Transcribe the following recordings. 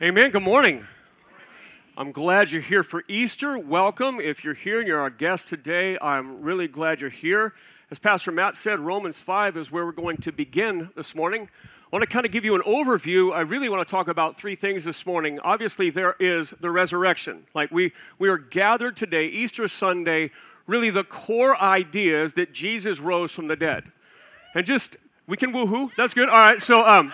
Amen. Good morning. I'm glad you're here for Easter. Welcome. If you're here and you're our guest today, I'm really glad you're here. As Pastor Matt said, Romans 5 is where we're going to begin this morning. I want to kind of give you an overview. I really want to talk about three things this morning. Obviously, there is the resurrection. Like we, we are gathered today, Easter Sunday, really the core idea is that Jesus rose from the dead. And just, we can woohoo. That's good. All right. So, um,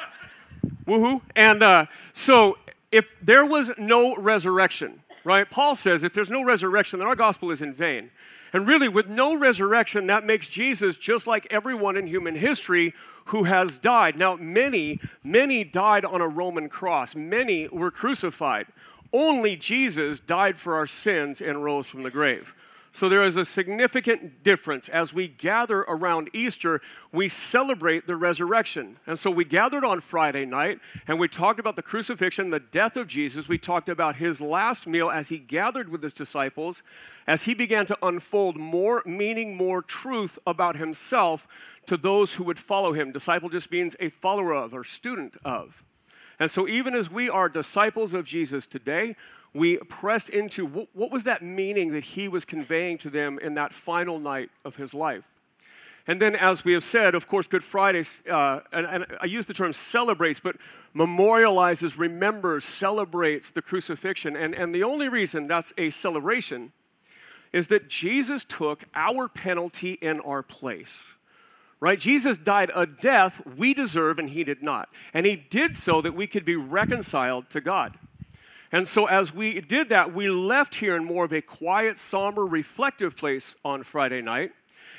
woohoo. And uh, so if there was no resurrection, right? Paul says if there's no resurrection, then our gospel is in vain. And really, with no resurrection, that makes Jesus just like everyone in human history who has died. Now, many, many died on a Roman cross, many were crucified. Only Jesus died for our sins and rose from the grave. So there is a significant difference. As we gather around Easter, we celebrate the resurrection. And so we gathered on Friday night and we talked about the crucifixion, the death of Jesus. We talked about his last meal as he gathered with his disciples, as he began to unfold more meaning, more truth about himself to those who would follow him. Disciple just means a follower of or student of. And so, even as we are disciples of Jesus today, we pressed into what, what was that meaning that he was conveying to them in that final night of his life. And then, as we have said, of course, Good Friday, uh, and, and, I use the term celebrates, but memorializes, remembers, celebrates the crucifixion. And, and the only reason that's a celebration is that Jesus took our penalty in our place. Right? Jesus died a death we deserve and he did not. And he did so that we could be reconciled to God. And so, as we did that, we left here in more of a quiet, somber, reflective place on Friday night.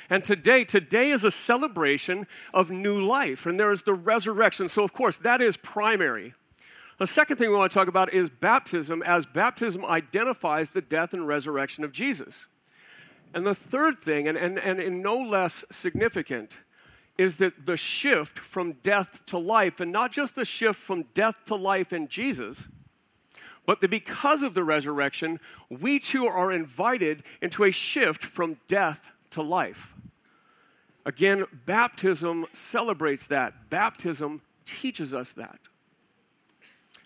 And today, today is a celebration of new life, and there is the resurrection. So, of course, that is primary. The second thing we want to talk about is baptism, as baptism identifies the death and resurrection of Jesus. And the third thing, and, and, and in no less significant, is that the shift from death to life, and not just the shift from death to life in Jesus, but that because of the resurrection, we too are invited into a shift from death to life. Again, baptism celebrates that. Baptism teaches us that.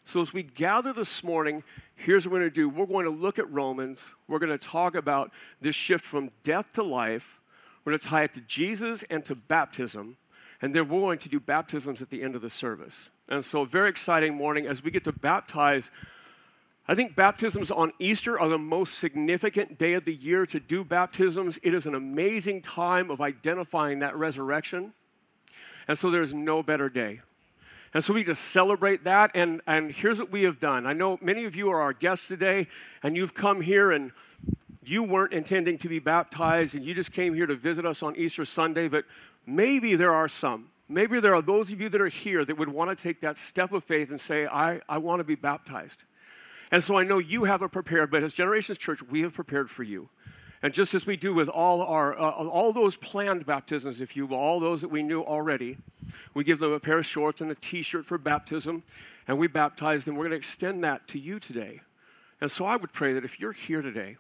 So, as we gather this morning, here's what we're going to do. We're going to look at Romans. We're going to talk about this shift from death to life. We're going to tie it to Jesus and to baptism. And then we're going to do baptisms at the end of the service. And so, very exciting morning as we get to baptize I think baptisms on Easter are the most significant day of the year to do baptisms. It is an amazing time of identifying that resurrection. And so there's no better day. And so we just celebrate that. And, and here's what we have done. I know many of you are our guests today, and you've come here and you weren't intending to be baptized, and you just came here to visit us on Easter Sunday, but maybe there are some. Maybe there are those of you that are here that would want to take that step of faith and say, I, I want to be baptized. And so I know you haven't prepared, but as Generations Church, we have prepared for you. And just as we do with all our uh, all those planned baptisms, if you will, all those that we knew already, we give them a pair of shorts and a T-shirt for baptism, and we baptize them. We're going to extend that to you today. And so I would pray that if you're here today,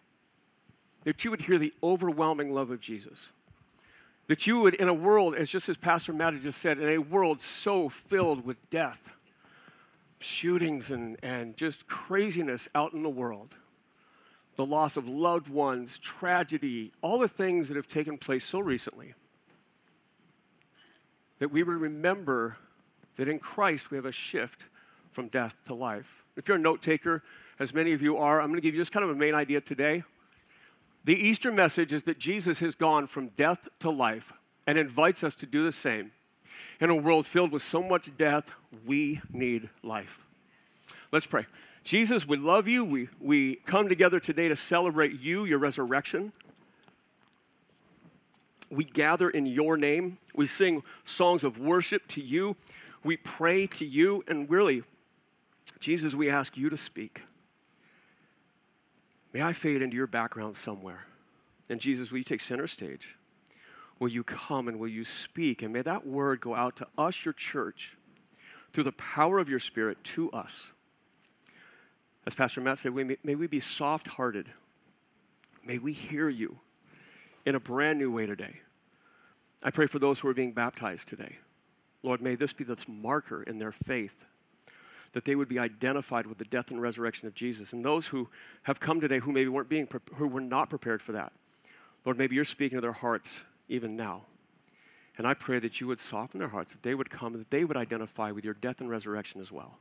that you would hear the overwhelming love of Jesus. That you would, in a world, as just as Pastor Matt just said, in a world so filled with death, shootings and, and just craziness out in the world, the loss of loved ones, tragedy, all the things that have taken place so recently, that we would remember that in Christ we have a shift from death to life. If you're a note taker, as many of you are, I'm going to give you just kind of a main idea today. The Easter message is that Jesus has gone from death to life and invites us to do the same in a world filled with so much death, we need life. Let's pray. Jesus, we love you. We, we come together today to celebrate you, your resurrection. We gather in your name. We sing songs of worship to you. We pray to you. And really, Jesus, we ask you to speak. May I fade into your background somewhere. And Jesus, will you take center stage? Will you come and will you speak? And may that word go out to us, your church, through the power of your Spirit to us. As Pastor Matt said, may we be soft hearted. May we hear you in a brand new way today. I pray for those who are being baptized today. Lord, may this be the marker in their faith that they would be identified with the death and resurrection of Jesus. And those who have come today who maybe weren't being who were not prepared for that. Lord, maybe you're speaking to their hearts even now. And I pray that you would soften their hearts, that they would come, that they would identify with your death and resurrection as well.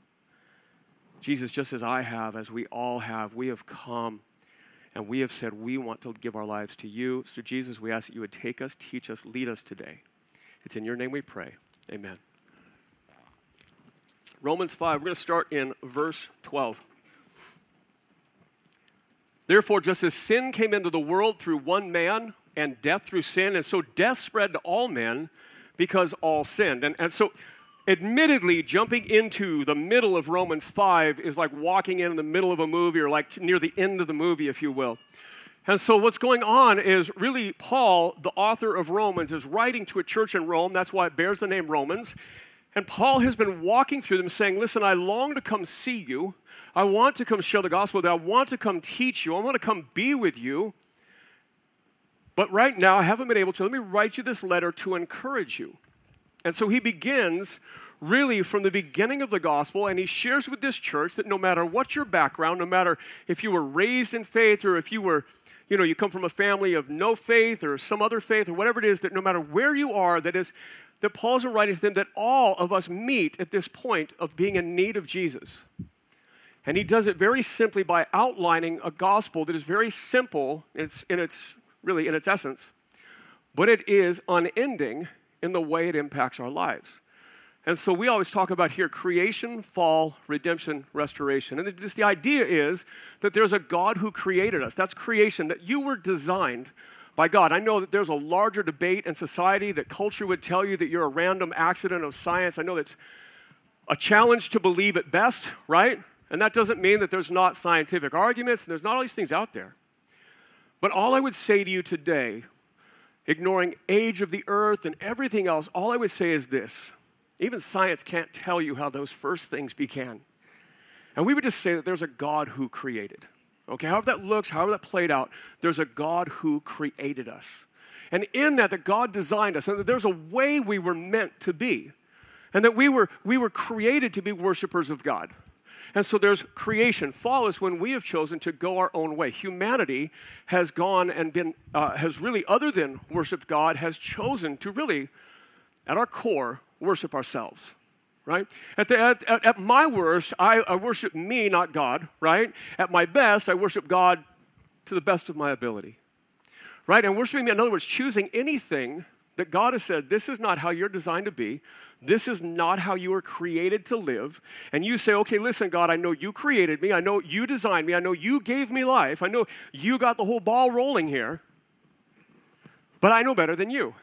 Jesus, just as I have, as we all have, we have come and we have said we want to give our lives to you. So, Jesus, we ask that you would take us, teach us, lead us today. It's in your name we pray. Amen. Romans 5, we're going to start in verse 12. Therefore, just as sin came into the world through one man, and death through sin, and so death spread to all men because all sinned. And, and so, admittedly, jumping into the middle of Romans 5 is like walking in the middle of a movie or like near the end of the movie, if you will. And so, what's going on is really Paul, the author of Romans, is writing to a church in Rome. That's why it bears the name Romans. And Paul has been walking through them saying, Listen, I long to come see you. I want to come share the gospel. I want to come teach you. I want to come be with you. But right now, I haven't been able to. Let me write you this letter to encourage you. And so he begins really from the beginning of the gospel, and he shares with this church that no matter what your background, no matter if you were raised in faith or if you were, you know, you come from a family of no faith or some other faith or whatever it is, that no matter where you are, that is that Paul's writing to them that all of us meet at this point of being in need of Jesus. And he does it very simply by outlining a gospel that is very simple in its, in its really in its essence, but it is unending in the way it impacts our lives. And so we always talk about here creation, fall, redemption, restoration. And just the idea is that there's a God who created us. That's creation, that you were designed by God. I know that there's a larger debate in society that culture would tell you that you're a random accident of science. I know that's a challenge to believe at best, right? And that doesn't mean that there's not scientific arguments and there's not all these things out there. But all I would say to you today, ignoring age of the earth and everything else, all I would say is this. Even science can't tell you how those first things began. And we would just say that there's a God who created. Okay, however that looks, however that played out, there's a God who created us. And in that, that God designed us, and that there's a way we were meant to be. And that we were, we were created to be worshipers of God. And so there's creation. Fall is when we have chosen to go our own way. Humanity has gone and been, uh, has really, other than worship God, has chosen to really, at our core, worship ourselves right? At, the, at, at, my worst, I, I worship me, not God, right? At my best, I worship God to the best of my ability, right? And worshiping me, in other words, choosing anything that God has said, this is not how you're designed to be. This is not how you were created to live. And you say, okay, listen, God, I know you created me. I know you designed me. I know you gave me life. I know you got the whole ball rolling here. But I know better than you.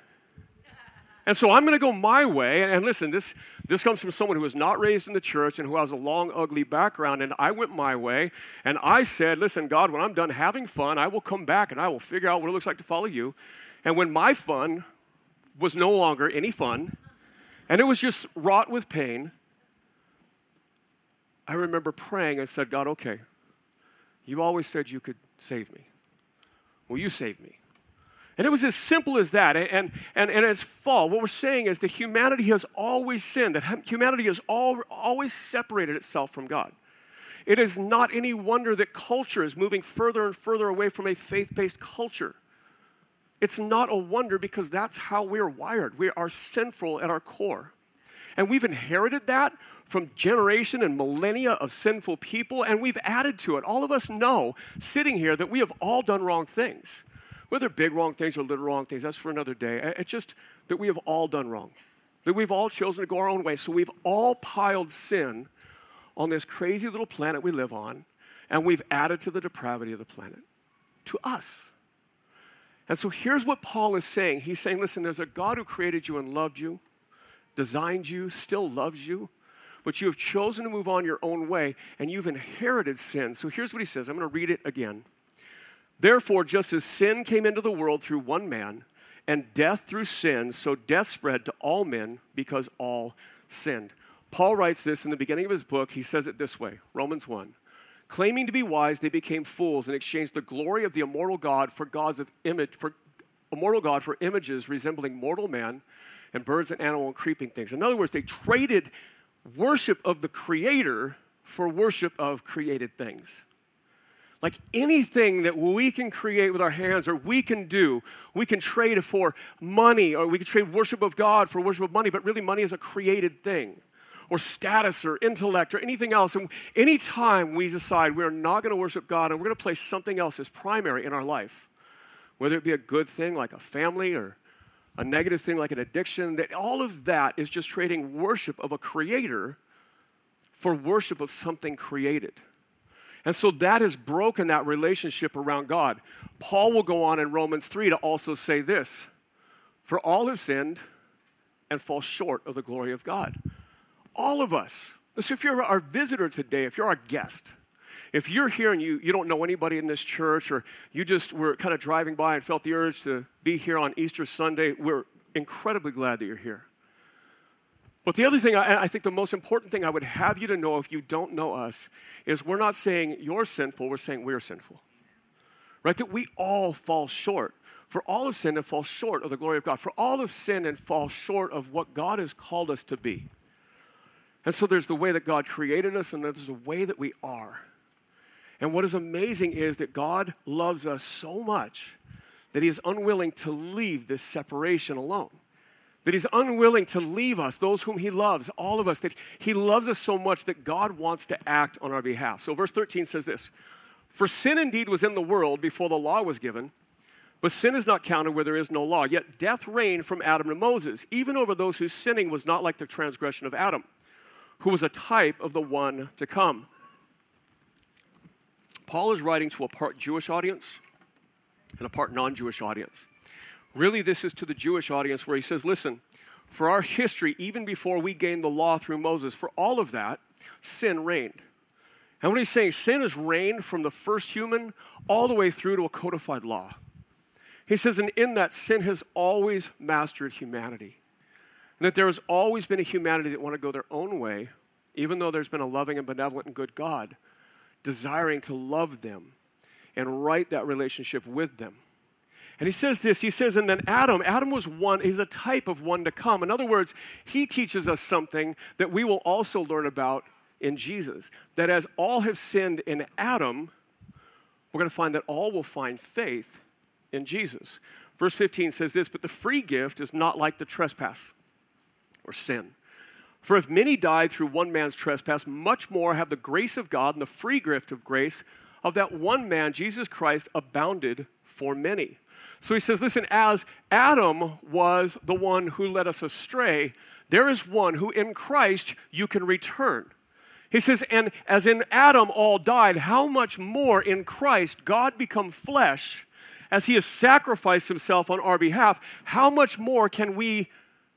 And so I'm going to go my way. And listen, this, this comes from someone who was not raised in the church and who has a long, ugly background. And I went my way. And I said, listen, God, when I'm done having fun, I will come back and I will figure out what it looks like to follow you. And when my fun was no longer any fun, and it was just wrought with pain, I remember praying and said, God, okay, you always said you could save me. Will you save me? And it was as simple as that. And, and, and as fall, what we're saying is that humanity has always sinned, that humanity has all, always separated itself from God. It is not any wonder that culture is moving further and further away from a faith based culture. It's not a wonder because that's how we're wired. We are sinful at our core. And we've inherited that from generation and millennia of sinful people, and we've added to it. All of us know, sitting here, that we have all done wrong things. Whether big wrong things or little wrong things, that's for another day. It's just that we have all done wrong, that we've all chosen to go our own way. So we've all piled sin on this crazy little planet we live on, and we've added to the depravity of the planet, to us. And so here's what Paul is saying. He's saying, listen, there's a God who created you and loved you, designed you, still loves you, but you have chosen to move on your own way and you've inherited sin. So here's what he says. I'm going to read it again. Therefore, just as sin came into the world through one man, and death through sin, so death spread to all men because all sinned. Paul writes this in the beginning of his book. He says it this way Romans 1. Claiming to be wise, they became fools and exchanged the glory of the immortal God for gods of image, for immortal God for images resembling mortal man and birds and animal and creeping things. In other words, they traded worship of the Creator for worship of created things. Like anything that we can create with our hands or we can do, we can trade for money or we can trade worship of God for worship of money, but really money is a created thing or status or intellect or anything else. And anytime we decide we're not going to worship God and we're going to place something else as primary in our life, whether it be a good thing like a family or a negative thing like an addiction, that all of that is just trading worship of a creator for worship of something created. And so that has broken that relationship around God. Paul will go on in Romans 3 to also say this For all have sinned and fall short of the glory of God. All of us. So if you're our visitor today, if you're our guest, if you're here and you, you don't know anybody in this church or you just were kind of driving by and felt the urge to be here on Easter Sunday, we're incredibly glad that you're here. But the other thing, I, I think the most important thing I would have you to know if you don't know us is we're not saying you're sinful, we're saying we're sinful. Right? That we all fall short. For all of sin and fall short of the glory of God. For all of sin and fall short of what God has called us to be. And so there's the way that God created us, and there's the way that we are. And what is amazing is that God loves us so much that He is unwilling to leave this separation alone that he's unwilling to leave us, those whom he loves, all of us, that he loves us so much that God wants to act on our behalf. So, verse 13 says this For sin indeed was in the world before the law was given, but sin is not counted where there is no law. Yet death reigned from Adam to Moses, even over those whose sinning was not like the transgression of Adam, who was a type of the one to come. Paul is writing to a part Jewish audience and a part non Jewish audience. Really, this is to the Jewish audience where he says, listen, for our history, even before we gained the law through Moses, for all of that, sin reigned. And what he's saying, sin has reigned from the first human all the way through to a codified law. He says, and in that, sin has always mastered humanity. That there has always been a humanity that want to go their own way, even though there's been a loving and benevolent and good God, desiring to love them and right that relationship with them. And he says this, he says, and then Adam, Adam was one, he's a type of one to come. In other words, he teaches us something that we will also learn about in Jesus. That as all have sinned in Adam, we're going to find that all will find faith in Jesus. Verse 15 says this, but the free gift is not like the trespass or sin. For if many died through one man's trespass, much more have the grace of God and the free gift of grace of that one man, Jesus Christ, abounded for many. So he says, listen, as Adam was the one who led us astray, there is one who in Christ you can return. He says, and as in Adam all died, how much more in Christ God become flesh as he has sacrificed himself on our behalf, how much more can we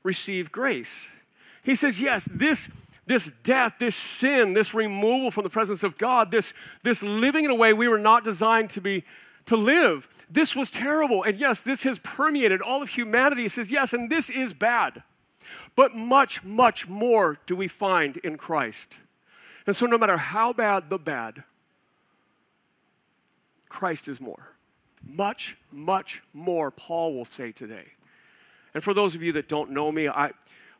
receive grace? He says, yes, this, this death, this sin, this removal from the presence of God, this, this living in a way we were not designed to be to live. This was terrible. And yes, this has permeated all of humanity. He says, yes, and this is bad. But much, much more do we find in Christ. And so, no matter how bad the bad, Christ is more. Much, much more, Paul will say today. And for those of you that don't know me, I,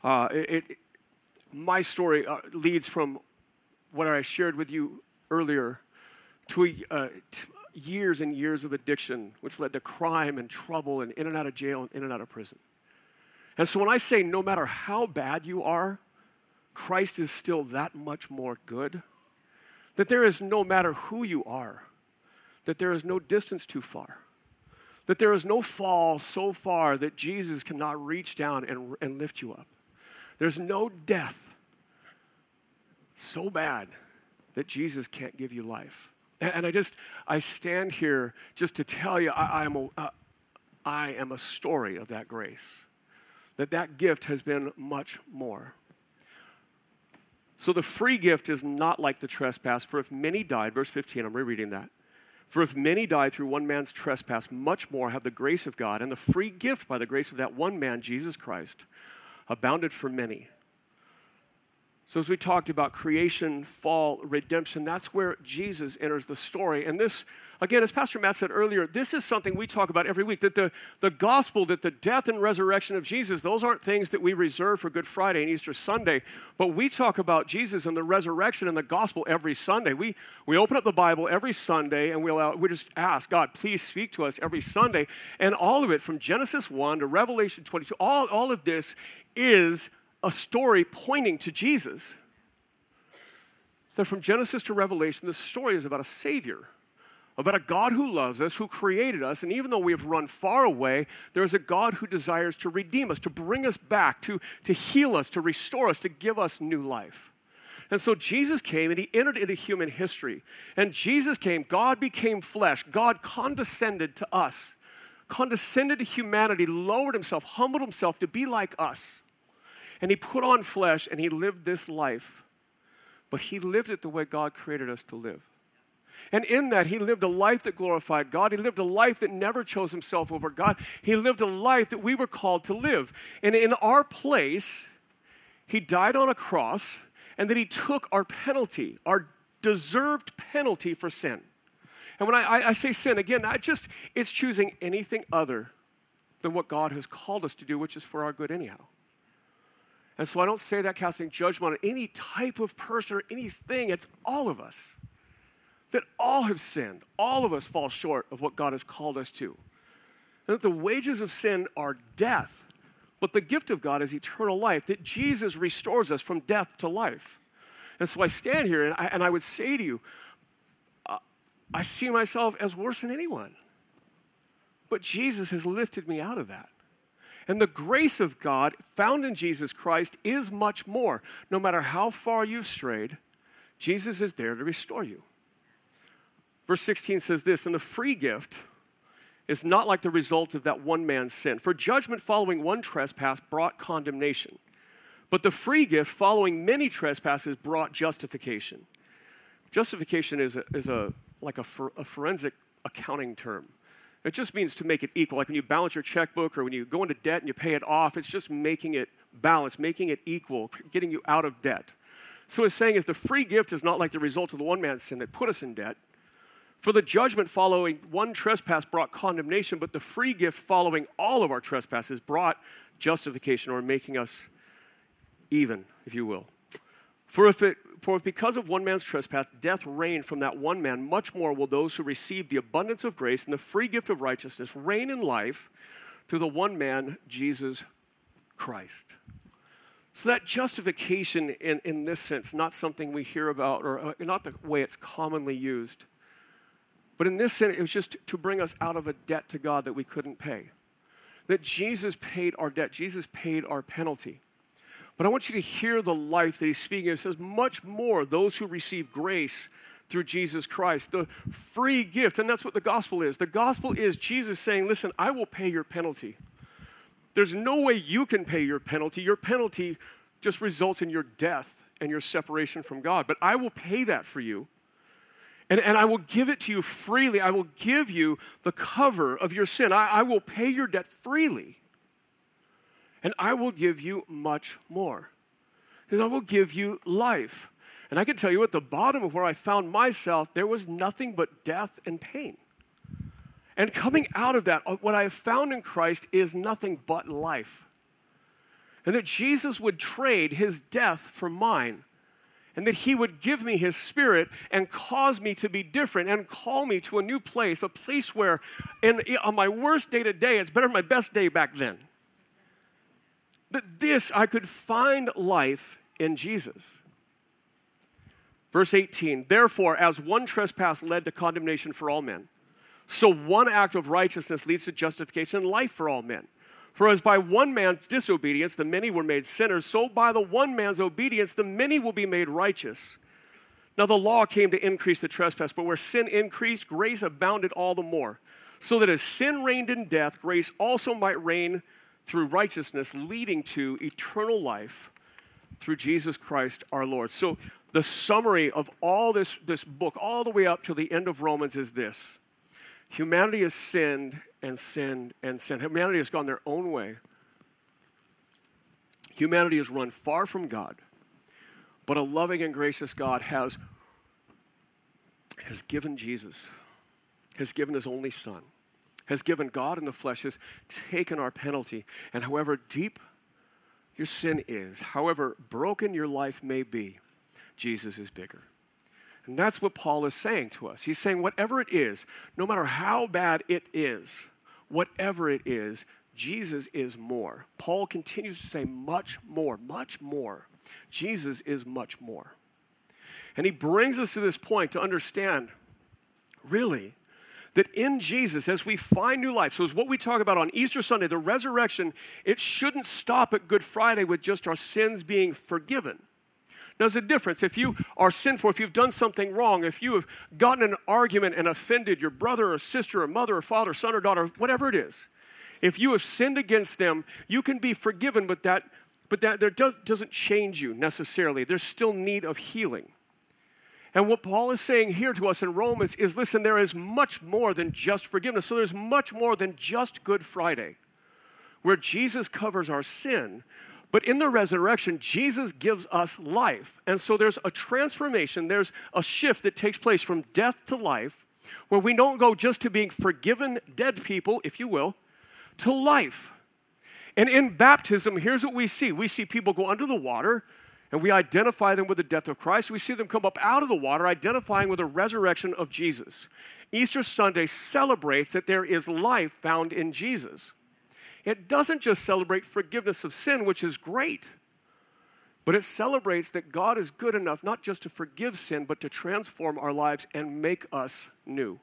uh, it, it, my story uh, leads from what I shared with you earlier to uh, years and years of addiction, which led to crime and trouble and in and out of jail and in and out of prison. And so when I say no matter how bad you are, Christ is still that much more good, that there is no matter who you are, that there is no distance too far, that there is no fall so far that Jesus cannot reach down and, and lift you up. There's no death so bad that Jesus can't give you life. And I just, I stand here just to tell you I, I am, a, uh, I am a story of that grace. That that gift has been much more. So the free gift is not like the trespass, for if many died, verse 15, I'm rereading that. For if many died through one man's trespass, much more have the grace of God and the free gift by the grace of that one man, Jesus Christ, abounded for many. So, as we talked about creation, fall, redemption, that's where Jesus enters the story. And this again, as Pastor Matt said earlier, this is something we talk about every week that the, the gospel, that the death and resurrection of Jesus, those aren't things that we reserve for Good Friday and Easter Sunday, but we talk about Jesus and the resurrection and the gospel every Sunday. We, we open up the Bible every Sunday and we'll, we just ask, God, please speak to us every Sunday. And all of it, from Genesis 1 to Revelation 22, all, all of this is a story pointing to Jesus. That from Genesis to Revelation, the story is about a Savior, about a God who loves us, who created us, and even though we have run far away, there is a God who desires to redeem us, to bring us back, to, to heal us, to restore us, to give us new life. And so Jesus came and he entered into human history. And Jesus came, God became flesh, God condescended to us, condescended to humanity, lowered himself, humbled himself to be like us. And he put on flesh and he lived this life but he lived it the way God created us to live. And in that, he lived a life that glorified God. He lived a life that never chose himself over God. He lived a life that we were called to live. And in our place, he died on a cross, and then he took our penalty, our deserved penalty for sin. And when I, I say sin, again, I just, it's choosing anything other than what God has called us to do, which is for our good anyhow. And so I don't say that casting judgment on any type of person or anything. It's all of us. That all have sinned. All of us fall short of what God has called us to. And that the wages of sin are death, but the gift of God is eternal life. That Jesus restores us from death to life. And so I stand here and I, and I would say to you, uh, I see myself as worse than anyone. But Jesus has lifted me out of that. And the grace of God found in Jesus Christ is much more. No matter how far you've strayed, Jesus is there to restore you. Verse 16 says this, and the free gift is not like the result of that one man's sin. For judgment following one trespass brought condemnation, but the free gift following many trespasses brought justification. Justification is a, is a like a, for, a forensic accounting term. It just means to make it equal. Like when you balance your checkbook or when you go into debt and you pay it off, it's just making it balanced, making it equal, getting you out of debt. So it's saying is the free gift is not like the result of the one man's sin that put us in debt. For the judgment following one trespass brought condemnation, but the free gift following all of our trespasses brought justification or making us even, if you will. For if it for if because of one man's trespass death reigned from that one man, much more will those who receive the abundance of grace and the free gift of righteousness reign in life through the one man, Jesus Christ. So that justification in, in this sense, not something we hear about or uh, not the way it's commonly used, but in this sense, it was just to bring us out of a debt to God that we couldn't pay. That Jesus paid our debt, Jesus paid our penalty. But I want you to hear the life that he's speaking of. It says, much more those who receive grace through Jesus Christ, the free gift. And that's what the gospel is. The gospel is Jesus saying, Listen, I will pay your penalty. There's no way you can pay your penalty. Your penalty just results in your death and your separation from God. But I will pay that for you. And, and I will give it to you freely. I will give you the cover of your sin. I, I will pay your debt freely and I will give you much more. Because I will give you life. And I can tell you at the bottom of where I found myself, there was nothing but death and pain. And coming out of that, uh, what I have found in Christ is nothing but life. And that Jesus would trade his death for mine. And that he would give me his spirit and cause me to be different and call me to a new place, a place where, in, on my worst day to day, it's better than my best day back then that this I could find life in Jesus. Verse 18, therefore, as one trespass led to condemnation for all men, so one act of righteousness leads to justification and life for all men. For as by one man's disobedience the many were made sinners, so by the one man's obedience the many will be made righteous. Now the law came to increase the trespass, but where sin increased, grace abounded all the more. So that as sin reigned in death, grace also might reign through righteousness, leading to eternal life through Jesus Christ our Lord. So, the summary of all this, this book, all the way up to the end of Romans, is this humanity has sinned and sinned and sinned. Humanity has gone their own way. Humanity has run far from God. But a loving and gracious God has, has given Jesus has given his only Son, has given God in the flesh, has taken our penalty. And however deep your sin is, however broken your life may be, Jesus is bigger. And that's what Paul is saying to us. He's saying, whatever it is, no matter how bad it is, whatever it is, Jesus is more. Paul continues to say, much more, much more. Jesus is much more. And he brings us to this point to understand, really, that in Jesus, as we find new life, so as what we talk about on Easter Sunday, the resurrection, it shouldn't stop at Good Friday with just our sins being forgiven. There's a difference. If you are sinful, if you've done something wrong, if you have gotten an argument and offended your brother or sister or mother or father, son or daughter, whatever it is, if you have sinned against them, you can be forgiven, but that, but that there does, doesn't change you necessarily. There's still need of healing. And what Paul is saying here to us in Romans is listen, there is much more than just forgiveness. So there's much more than just Good Friday, where Jesus covers our sin. But in the resurrection, Jesus gives us life. And so there's a transformation, there's a shift that takes place from death to life, where we don't go just to being forgiven dead people, if you will, to life. And in baptism, here's what we see we see people go under the water and we identify them with the death of Christ. We see them come up out of the water, identifying with the resurrection of Jesus. Easter Sunday celebrates that there is life found in Jesus. It doesn't just celebrate forgiveness of sin, which is great, but it celebrates that God is good enough not just to forgive sin, but to transform our lives and make us new.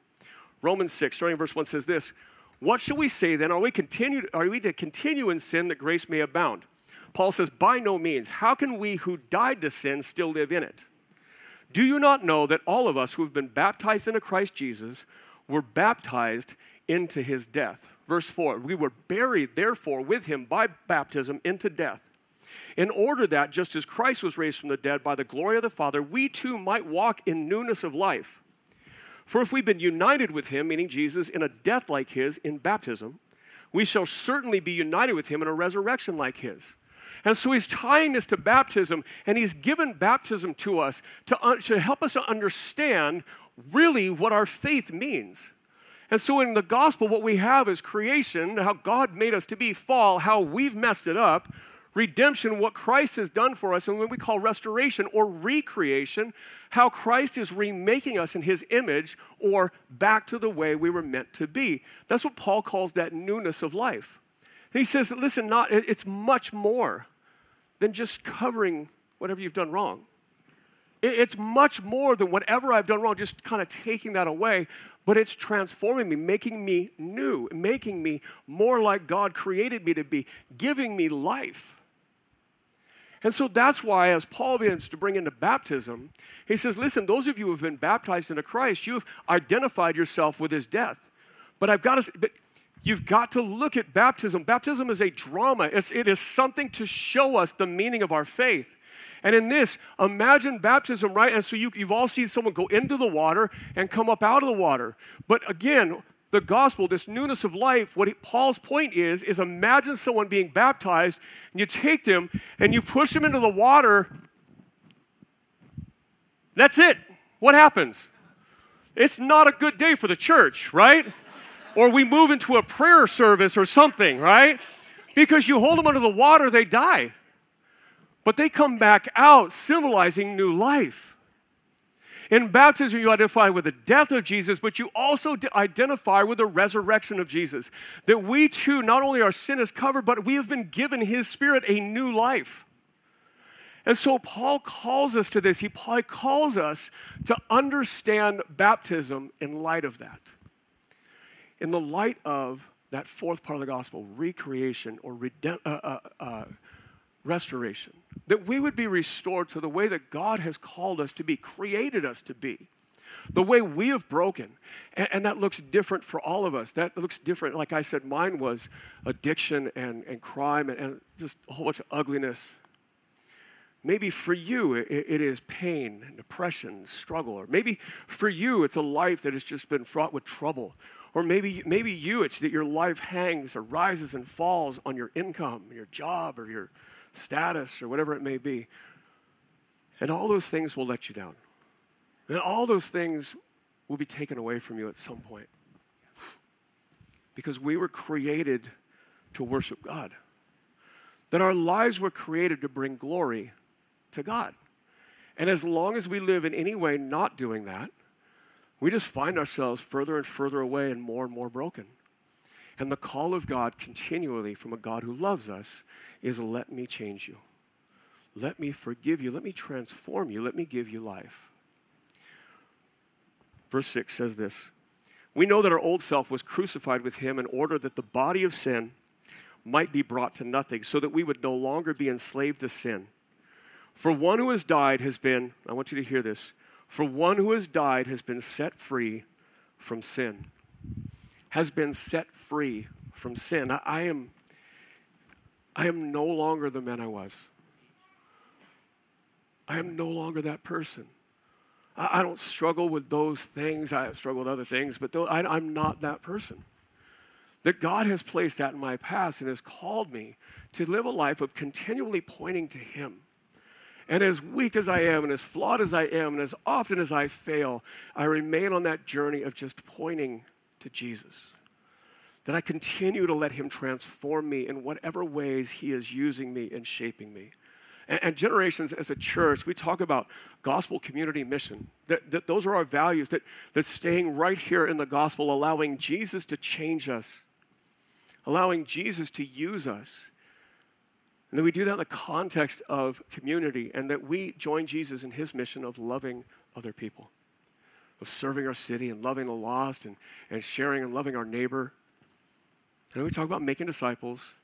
Romans 6, starting verse 1 says this What shall we say then? Are we, continue, are we to continue in sin that grace may abound? Paul says, By no means. How can we who died to sin still live in it? Do you not know that all of us who have been baptized into Christ Jesus were baptized into his death? Verse 4 We were buried, therefore, with him by baptism into death, in order that, just as Christ was raised from the dead by the glory of the Father, we too might walk in newness of life. For if we've been united with him, meaning Jesus, in a death like his in baptism, we shall certainly be united with him in a resurrection like his. And so he's tying this to baptism, and he's given baptism to us to, uh, to help us to understand really what our faith means. And so in the gospel, what we have is creation, how God made us to be, fall, how we've messed it up, redemption, what Christ has done for us, and what we call restoration or recreation, how Christ is remaking us in his image or back to the way we were meant to be. That's what Paul calls that newness of life. And he says listen, not, it's much more than just covering whatever you've done wrong. It's much more than whatever I've done wrong, just kind of taking that away, but it's transforming me, making me new, making me more like God created me to be, giving me life. And so that's why, as Paul begins to bring into baptism, he says, Listen, those of you who have been baptized into Christ, you've identified yourself with his death. But I've got to, but You've got to look at baptism. Baptism is a drama, it's, it is something to show us the meaning of our faith. And in this, imagine baptism, right? And so you, you've all seen someone go into the water and come up out of the water. But again, the gospel, this newness of life, what Paul's point is, is imagine someone being baptized, and you take them and you push them into the water. That's it. What happens? It's not a good day for the church, right? or we move into a prayer service or something, right? Because you hold them under the water, they die. But they come back out symbolizing new life. In baptism, you identify with the death of Jesus, but you also identify with the resurrection of Jesus. That we too, not only our sin is covered, but we have been given His Spirit a new life. And so Paul calls us to this. He calls us to understand baptism in light of that in the light of that fourth part of the gospel, recreation or uh, uh, uh, restoration, that we would be restored to the way that God has called us to be, created us to be, the way we have broken. And, and, that looks different for all of us. That looks different. Like I said, mine was addiction and, and crime and, and just a whole bunch of ugliness. Maybe for you, it, it is pain, and depression, struggle. Or maybe for you, it's a life that has just been fraught with trouble or maybe, maybe you, it's that your life hangs or rises and falls on your income, your job, or your status, or whatever it may be. And all those things will let you down. And all those things will be taken away from you at some point. because we were created to worship God. That our lives were created to bring glory to God. And as long as we live in any way not doing that, we just find ourselves further and further away and more and more broken. And the call of God continually from a God who loves us is let me change you. Let me forgive you. Let me transform you. Let me give you life. Verse 6 says this We know that our old self was crucified with him in order that the body of sin might be brought to nothing, so that we would no longer be enslaved to sin. For one who has died has been, I want you to hear this, for one who has died has been set free from sin. Has been set free from sin. I, I am I am no longer the man I was. I am no longer that person. I, I don't struggle with those things. I struggle with other things, but I, I'm not that person. That God has placed that in my past and has called me to live a life of continually pointing to Him. And as weak as I am, and as flawed as I am, and as often as I fail, I remain on that journey of just pointing to Jesus. That I continue to let Him transform me in whatever ways He is using me and shaping me. And, and generations as a church, we talk about gospel community mission. That, that those are our values, that, that staying right here in the gospel, allowing Jesus to change us, allowing Jesus to use us. And that we do that in the context of community, and that we join Jesus in his mission of loving other people, of serving our city and loving the lost and, and sharing and loving our neighbor. And we talk about making disciples,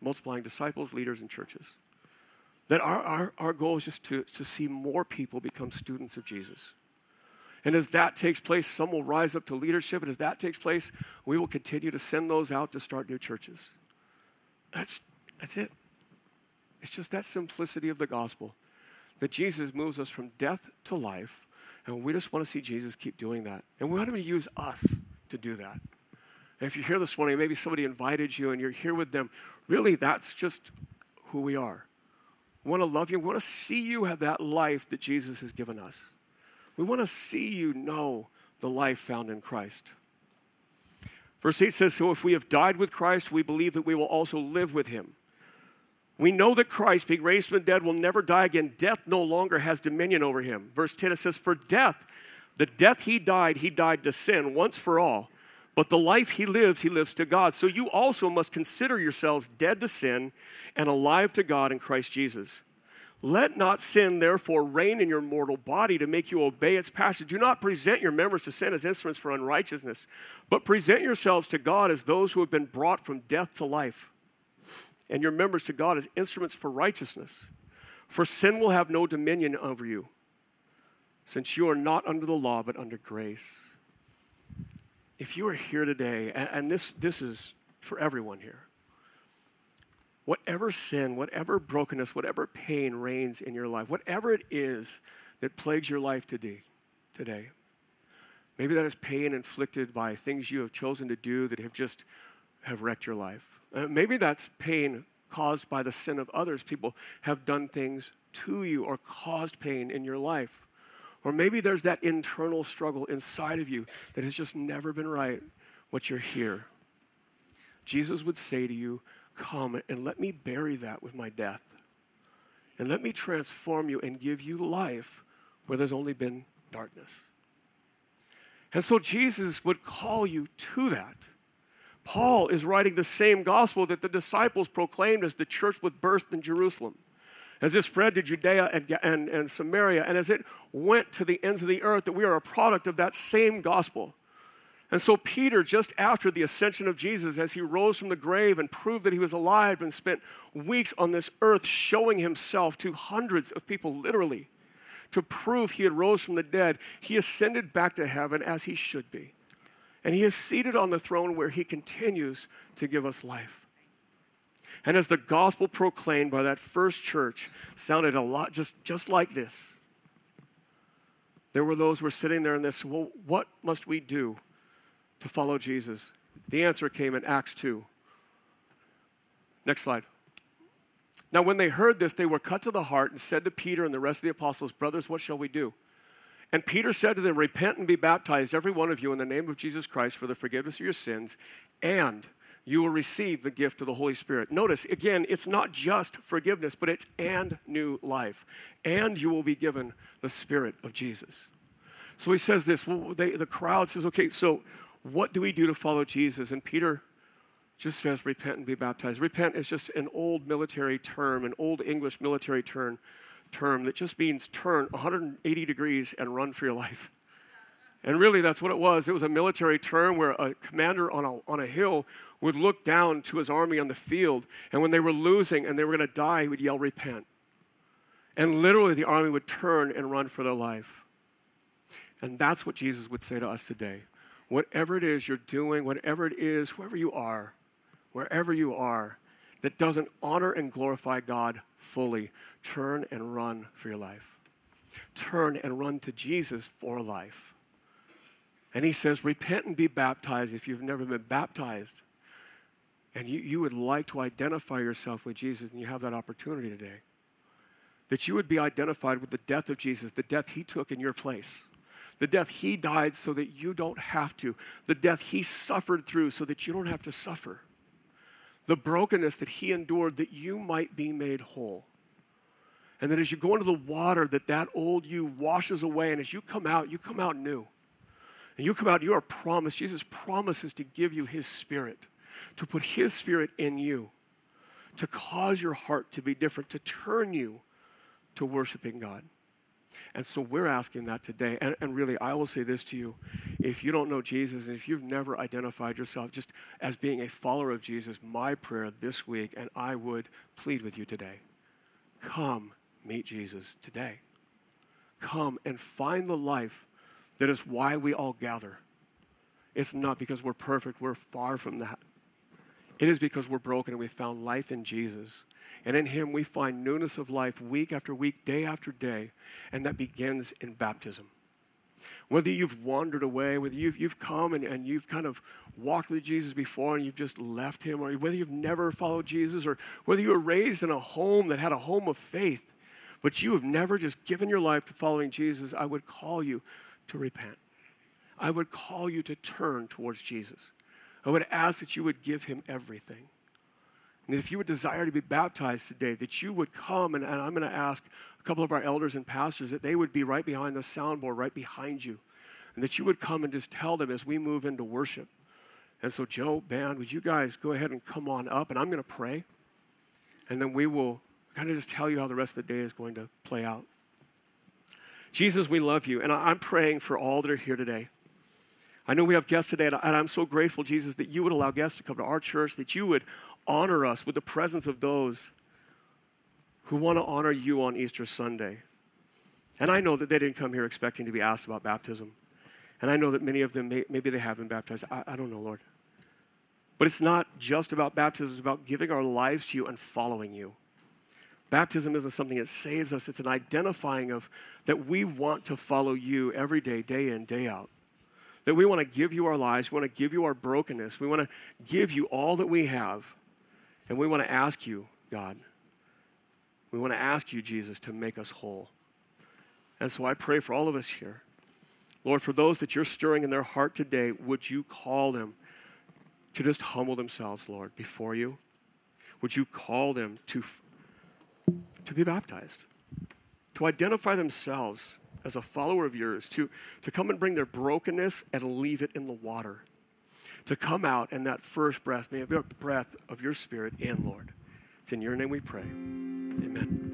multiplying disciples, leaders, and churches. That our, our, our goal is just to, to see more people become students of Jesus. And as that takes place, some will rise up to leadership. And as that takes place, we will continue to send those out to start new churches. That's, that's it. It's just that simplicity of the gospel that Jesus moves us from death to life. And we just want to see Jesus keep doing that. And we want him to use us to do that. If you're here this morning, maybe somebody invited you and you're here with them, really, that's just who we are. We want to love you. We want to see you have that life that Jesus has given us. We want to see you know the life found in Christ. Verse 8 says, So if we have died with Christ, we believe that we will also live with him. We know that Christ, being raised from the dead, will never die again. Death no longer has dominion over him. Verse 10 it says, For death, the death he died, he died to sin once for all. But the life he lives, he lives to God. So you also must consider yourselves dead to sin and alive to God in Christ Jesus. Let not sin, therefore, reign in your mortal body to make you obey its passions. Do not present your members to sin as instruments for unrighteousness, but present yourselves to God as those who have been brought from death to life, and your members to God as instruments for righteousness. For sin will have no dominion over you, since you are not under the law, but under grace. If you are here today, and this, this is for everyone here, whatever sin, whatever brokenness, whatever pain reigns in your life, whatever it is that plagues your life today, today. Maybe that is pain inflicted by things you have chosen to do that have just have wrecked your life. Uh, maybe that's pain caused by the sin of others. People have done things to you or caused pain in your life. Or maybe there's that internal struggle inside of you that has just never been right, but you're here. Jesus would say to you, Come and let me bury that with my death. And let me transform you and give you life where there's only been darkness. And so Jesus would call you to that. Paul is writing the same gospel that the disciples proclaimed as the church was birthed in Jerusalem. As it spread to Judea and, and, and Samaria, and as it went to the ends of the earth, that we are a product of that same gospel. And so, Peter, just after the ascension of Jesus, as he rose from the grave and proved that he was alive and spent weeks on this earth showing himself to hundreds of people, literally, to prove he had rose from the dead, he ascended back to heaven as he should be. And he is seated on the throne where he continues to give us life. And as the gospel proclaimed by that first church sounded a lot just, just like this, there were those who were sitting there and this, well, what must we do to follow Jesus? The answer came in Acts 2. Next slide. Now, when they heard this, they were cut to the heart and said to Peter and the rest of the apostles, Brothers, what shall we do? And Peter said to them, Repent and be baptized, every one of you, in the name of Jesus Christ for the forgiveness of your sins, and you will receive the gift of the Holy Spirit. Notice, again, it's not just forgiveness, but it's and new life. And you will be given the Spirit of Jesus. So he says this. Well, they, the crowd says, okay, so what do we do to follow Jesus? And Peter just says, repent and be baptized. Repent is just an old military term, an old English military term, term that just means turn 180 degrees and run for your life. And really, that's what it was. It was a military term where a commander on a, on a hill would look down to his army on the field, and when they were losing and they were going to die, he would yell, Repent. And literally, the army would turn and run for their life. And that's what Jesus would say to us today. Whatever it is you're doing, whatever it is, whoever you are, wherever you are, that doesn't honor and glorify God fully, turn and run for your life. Turn and run to Jesus for life. And he says, Repent and be baptized if you've never been baptized. And you, you would like to identify yourself with Jesus, and you have that opportunity today. That you would be identified with the death of Jesus, the death he took in your place, the death he died so that you don't have to, the death he suffered through so that you don't have to suffer, the brokenness that he endured that you might be made whole. And that as you go into the water, that that old you washes away, and as you come out, you come out new. And you come out, you are promised, Jesus promises to give you his spirit, to put his spirit in you, to cause your heart to be different, to turn you to worshiping God. And so we're asking that today. And, and, really, I will say this to you. If you don't know Jesus and if you've never identified yourself just as being a follower of Jesus, my prayer this week, and I would plead with you today come meet Jesus today. Come and find the life that is why we all gather. It's not because we're perfect, we're far from that. It is because we're broken and we found life in Jesus. And in Him, we find newness of life week after week, day after day. And that begins in baptism. Whether you've wandered away, whether you've, you've come and, and you've kind of walked with Jesus before and you've just left Him, or whether you've never followed Jesus, or whether you were raised in a home that had a home of faith, but you have never just given your life to following Jesus, I would call you to repent. I would call you to turn towards Jesus. I would ask that you would give him everything. And if you would desire to be baptized today, that you would come, and, and I'm going to ask a couple of our elders and pastors that they would be right behind the soundboard, right behind you, and that you would come and just tell them as we move into worship. And so, Joe, band, would you guys go ahead and come on up, and I'm going to pray, and then we will kind of just tell you how the rest of the day is going to play out. Jesus, we love you. And I'm praying for all that are here today. I know we have guests today, and I'm so grateful, Jesus, that you would allow guests to come to our church, that you would honor us with the presence of those who want to honor you on Easter Sunday. And I know that they didn't come here expecting to be asked about baptism. And I know that many of them, may, maybe they have been baptized. I, I don't know, Lord. But it's not just about baptism, it's about giving our lives to you and following you. Baptism isn't something that saves us, it's an identifying of that we want to follow you every day, day in, day out. That we want to give you our lives, we want to give you our brokenness, we want to give you all that we have. And we want to ask you, God, we want to ask you, Jesus, to make us whole. And so I pray for all of us here. Lord, for those that you're stirring in their heart today, would you call them to just humble themselves, Lord, before you? Would you call them to, to be baptized? to identify themselves as a follower of yours, to, to come and bring their brokenness and leave it in the water, to come out and that first breath, may it be a breath of your spirit in, Lord. It's in your name we pray. Amen.